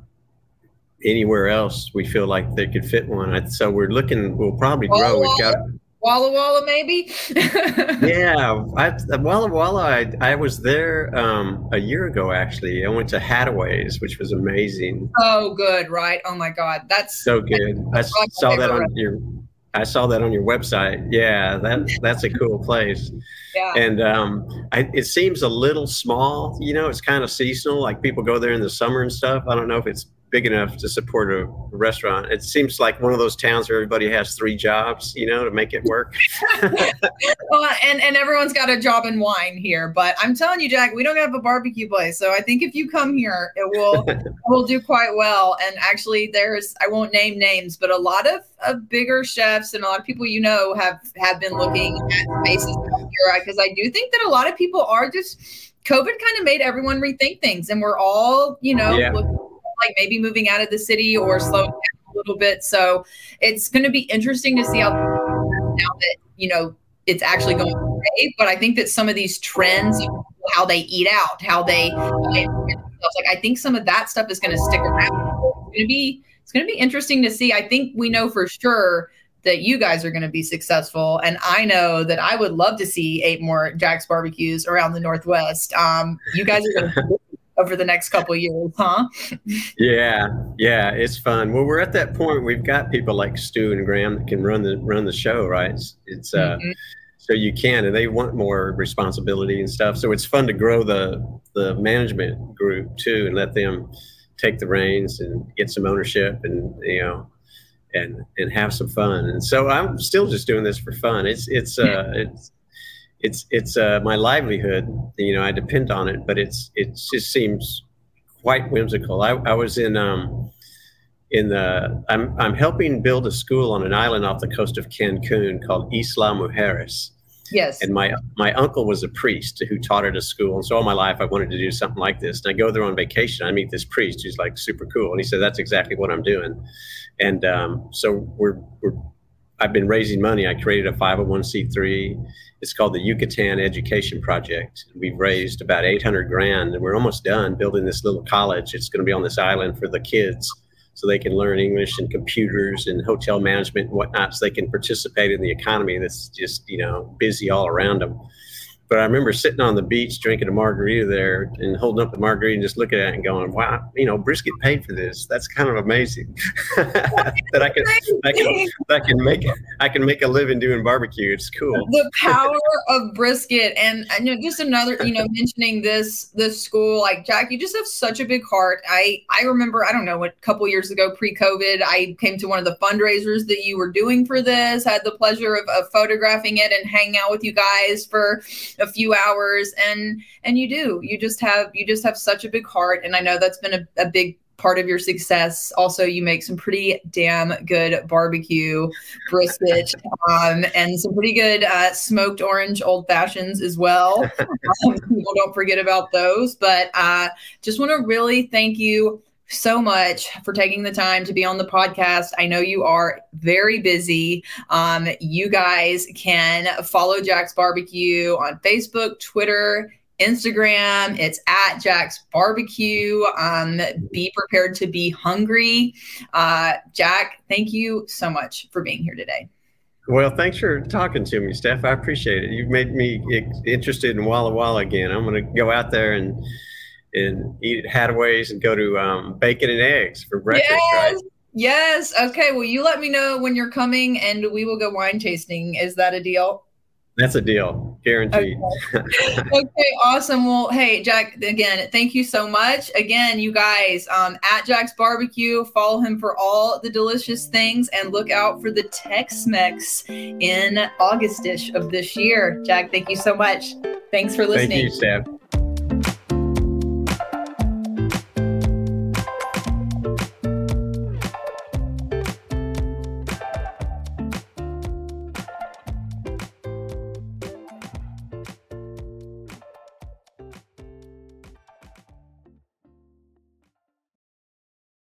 anywhere else we feel like they could fit one. So we're looking, we'll probably grow. We've got Walla Walla, maybe. yeah, I, Walla Walla. I, I was there um, a year ago. Actually, I went to Hattaway's, which was amazing. Oh, good, right? Oh my God, that's so good. I saw that on your I saw that on your website. Yeah, that that's a cool place. Yeah. And um, I, it seems a little small. You know, it's kind of seasonal. Like people go there in the summer and stuff. I don't know if it's big enough to support a restaurant. It seems like one of those towns where everybody has three jobs, you know, to make it work. well, and, and everyone's got a job in wine here, but I'm telling you, Jack, we don't have a barbecue place. So I think if you come here, it will will do quite well. And actually there's I won't name names, but a lot of, of bigger chefs and a lot of people you know have have been looking at spaces here because I do think that a lot of people are just COVID kind of made everyone rethink things and we're all, you know, yeah. looking like maybe moving out of the city or slowing down a little bit. So it's going to be interesting to see how now that you know it's actually going away. But I think that some of these trends, how they eat out, how they, like I think some of that stuff is going to stick around. It's going to be it's going to be interesting to see. I think we know for sure that you guys are going to be successful. And I know that I would love to see eight more Jack's barbecues around the Northwest. Um, you guys are going to over the next couple years, huh? yeah, yeah, it's fun. Well, we're at that point. We've got people like Stu and Graham that can run the run the show, right? It's, it's uh, mm-hmm. so you can, and they want more responsibility and stuff. So it's fun to grow the the management group too, and let them take the reins and get some ownership, and you know. And, and have some fun, and so I'm still just doing this for fun. It's it's uh, it's it's it's uh, my livelihood. You know, I depend on it, but it's it just seems quite whimsical. I, I was in um, in the I'm I'm helping build a school on an island off the coast of Cancun called Isla Mujeres. Yes. And my my uncle was a priest who taught at a school, and so all my life I wanted to do something like this. And I go there on vacation. I meet this priest who's like super cool, and he said that's exactly what I'm doing. And um, so we're we're I've been raising money. I created a 501c3 it's called the Yucatan Education Project. We've raised about 800 grand and we're almost done building this little college. It's going to be on this island for the kids so they can learn English and computers and hotel management and whatnot so they can participate in the economy that's just, you know, busy all around them. But I remember sitting on the beach drinking a margarita there and holding up the margarita and just looking at it and going, "Wow, you know, brisket paid for this. That's kind of amazing that I can, I can, I can make, I can make a living doing barbecue. It's cool. The power of brisket, and, and you know, just another, you know, mentioning this this school, like Jack, you just have such a big heart. I I remember, I don't know, what couple years ago, pre-COVID, I came to one of the fundraisers that you were doing for this. Had the pleasure of, of photographing it and hanging out with you guys for a few hours and and you do. You just have you just have such a big heart and i know that's been a, a big part of your success. Also you make some pretty damn good barbecue brisket um, and some pretty good uh, smoked orange old fashions as well. Um, people don't forget about those but uh, just want to really thank you so much for taking the time to be on the podcast. I know you are very busy. Um, you guys can follow Jack's Barbecue on Facebook, Twitter, Instagram. It's at Jack's Barbecue. Um, be prepared to be hungry. Uh, Jack, thank you so much for being here today. Well, thanks for talking to me, Steph. I appreciate it. You've made me interested in Walla Walla again. I'm going to go out there and and eat at Hattaway's and go to um, bacon and eggs for breakfast, yes. right? Yes. Okay. Well, you let me know when you're coming and we will go wine tasting. Is that a deal? That's a deal. Guaranteed. Okay. okay. awesome. Well, hey, Jack, again, thank you so much. Again, you guys, um, at Jack's Barbecue, follow him for all the delicious things and look out for the Tex Mex in Augustish of this year. Jack, thank you so much. Thanks for listening. Thank you, Sam.